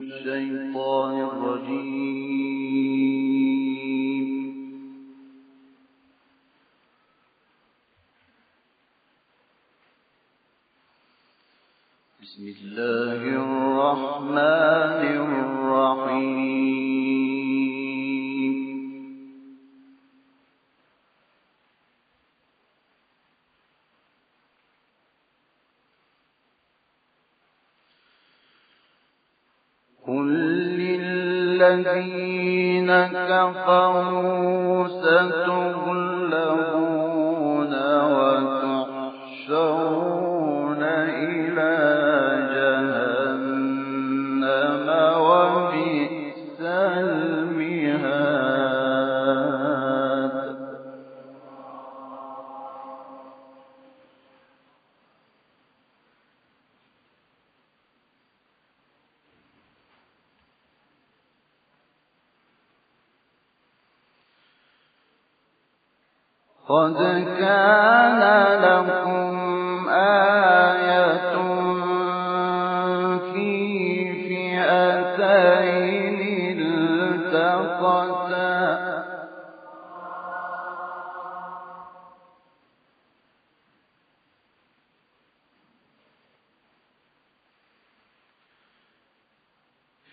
الشيطان الرجيم. بسم الله الرحمن الرحيم. الذين كفروا ستغلقون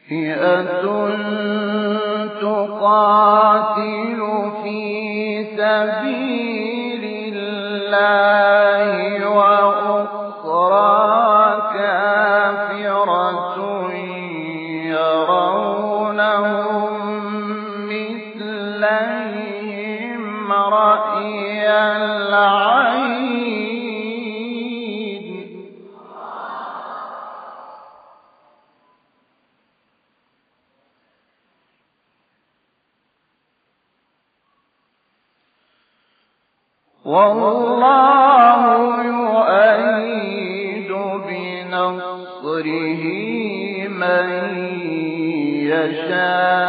فئة تقاتل في سبيل الله. والله يؤيد بنصره من يشاء.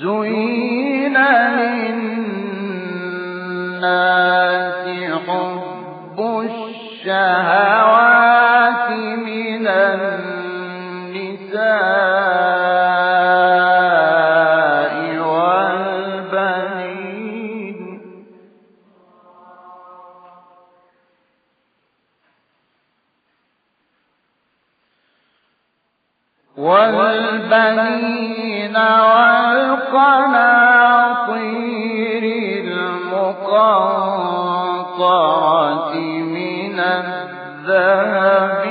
زين للناس من الذهب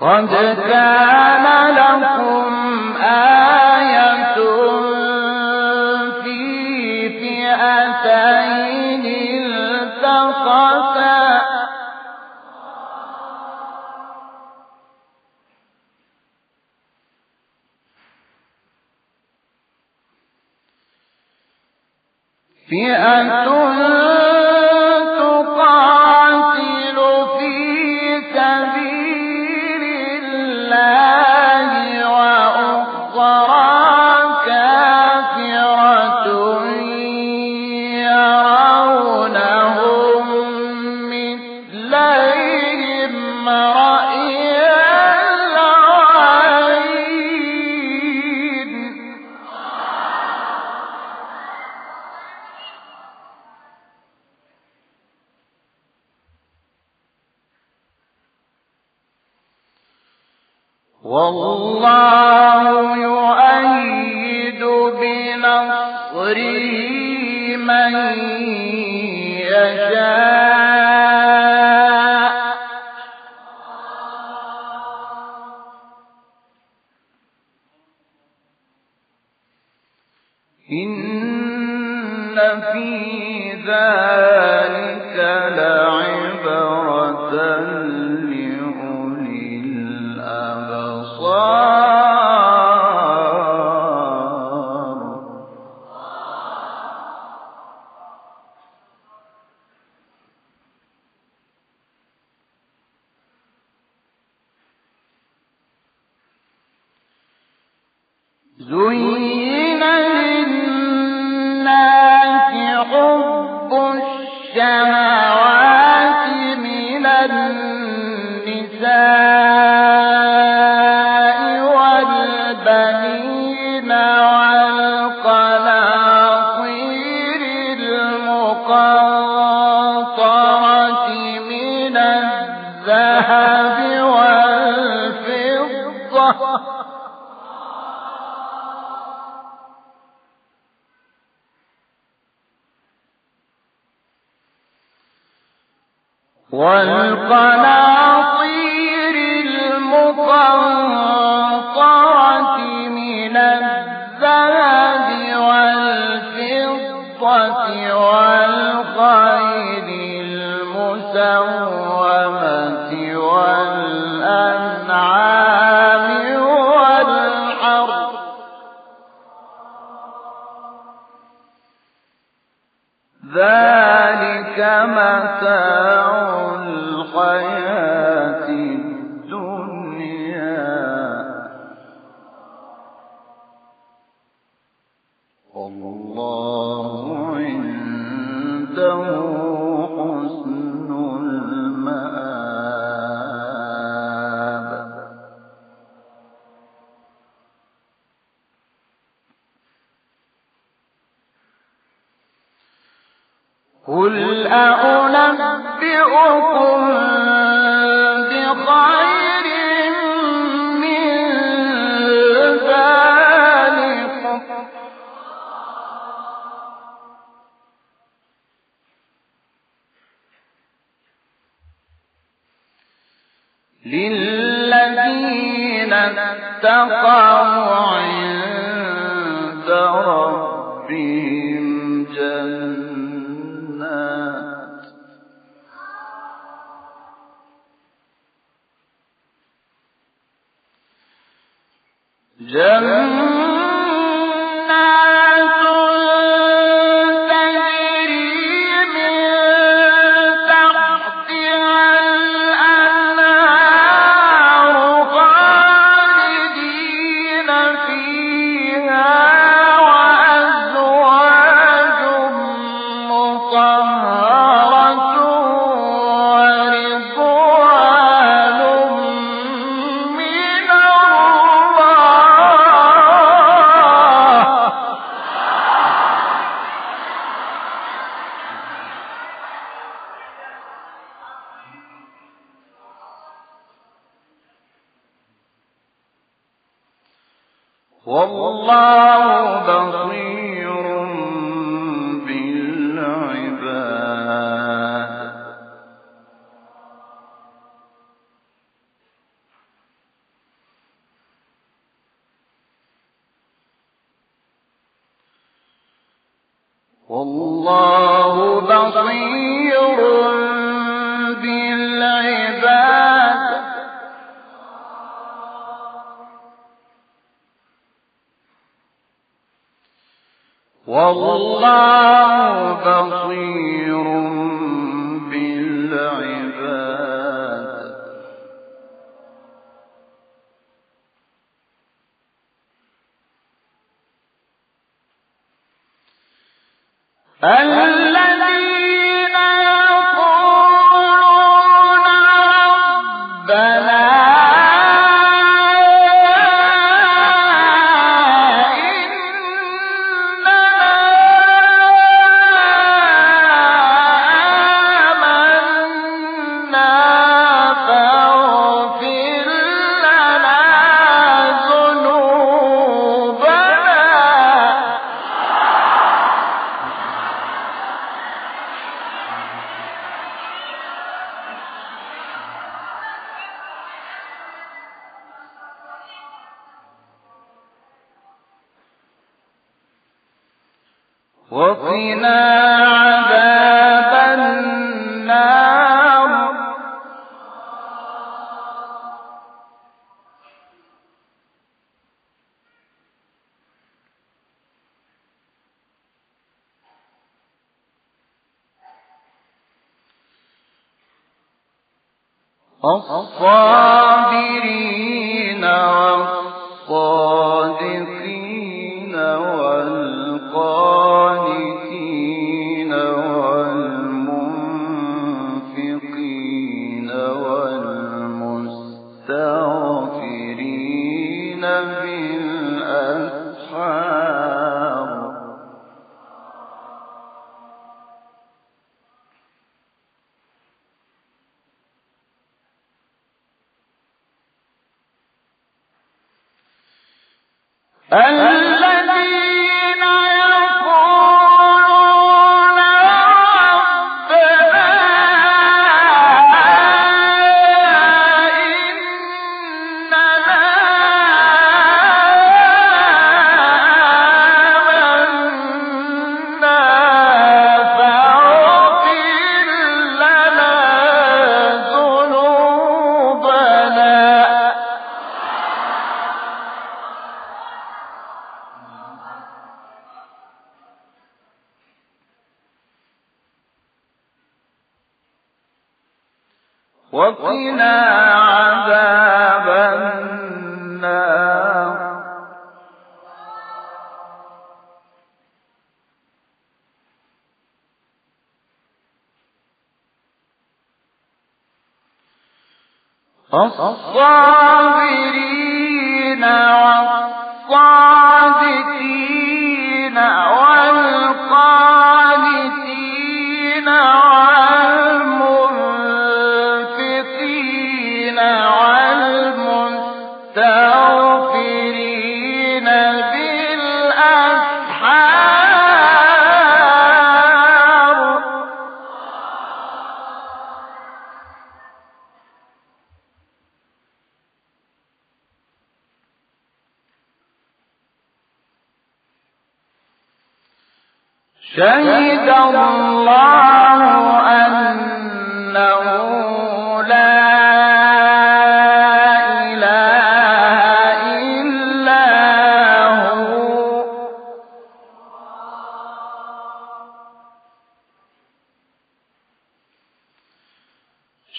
قد كان لكم الشهوات من النساء والخيل المسومة. قل أنبئكم للذين اتقوا Yeah. والله بصير. الذين وقنا أو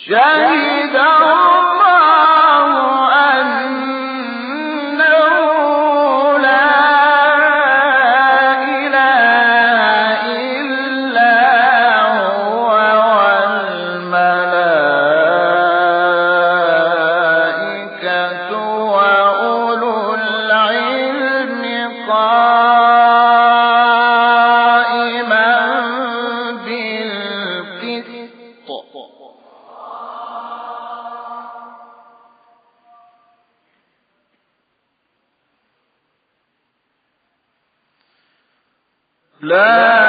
شهد لا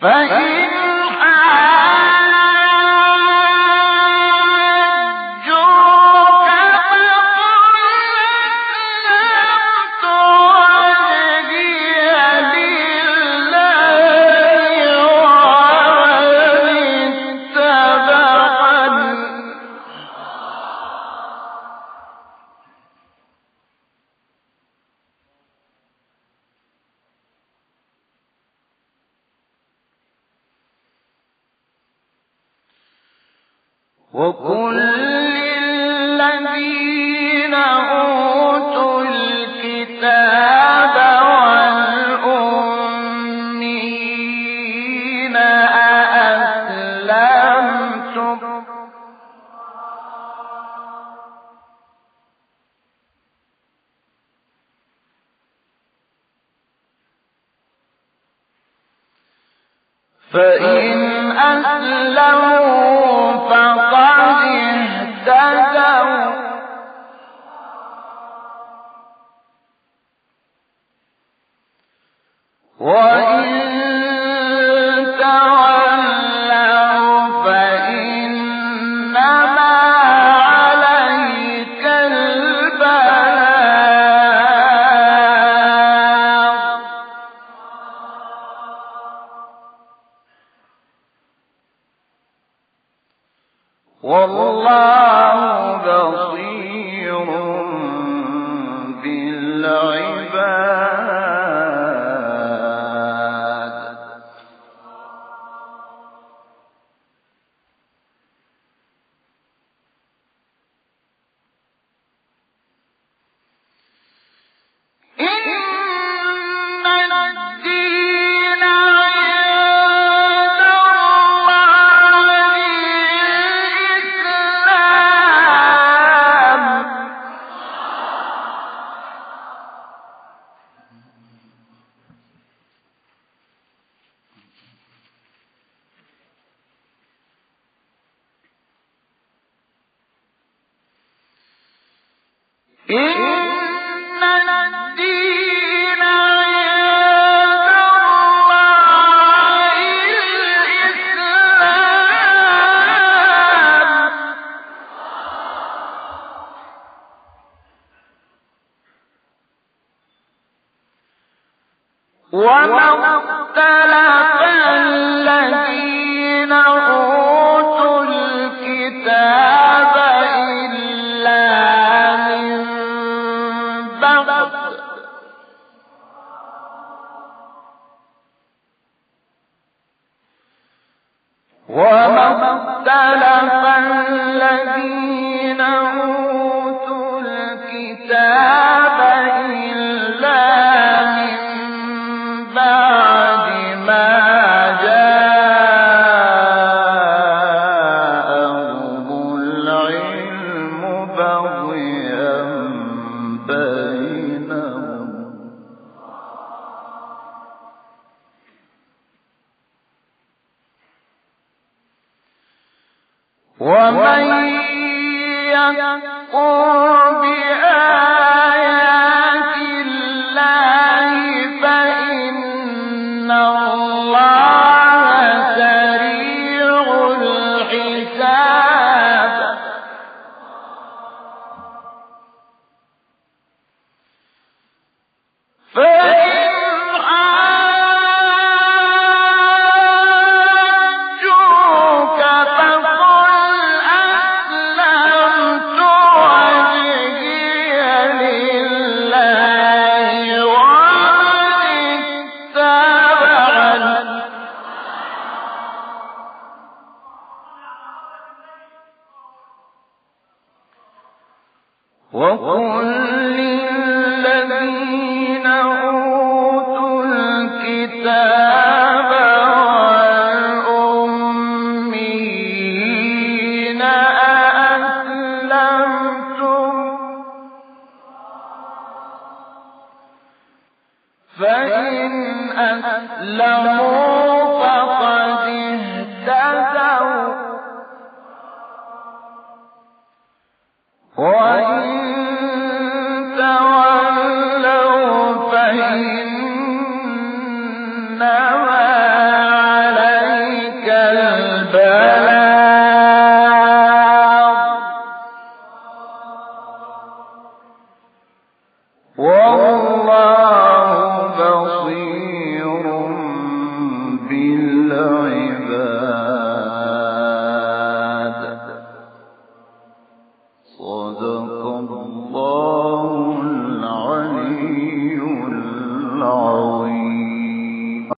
فإن وكل الذين وإن وما اختلف الذين وَإِن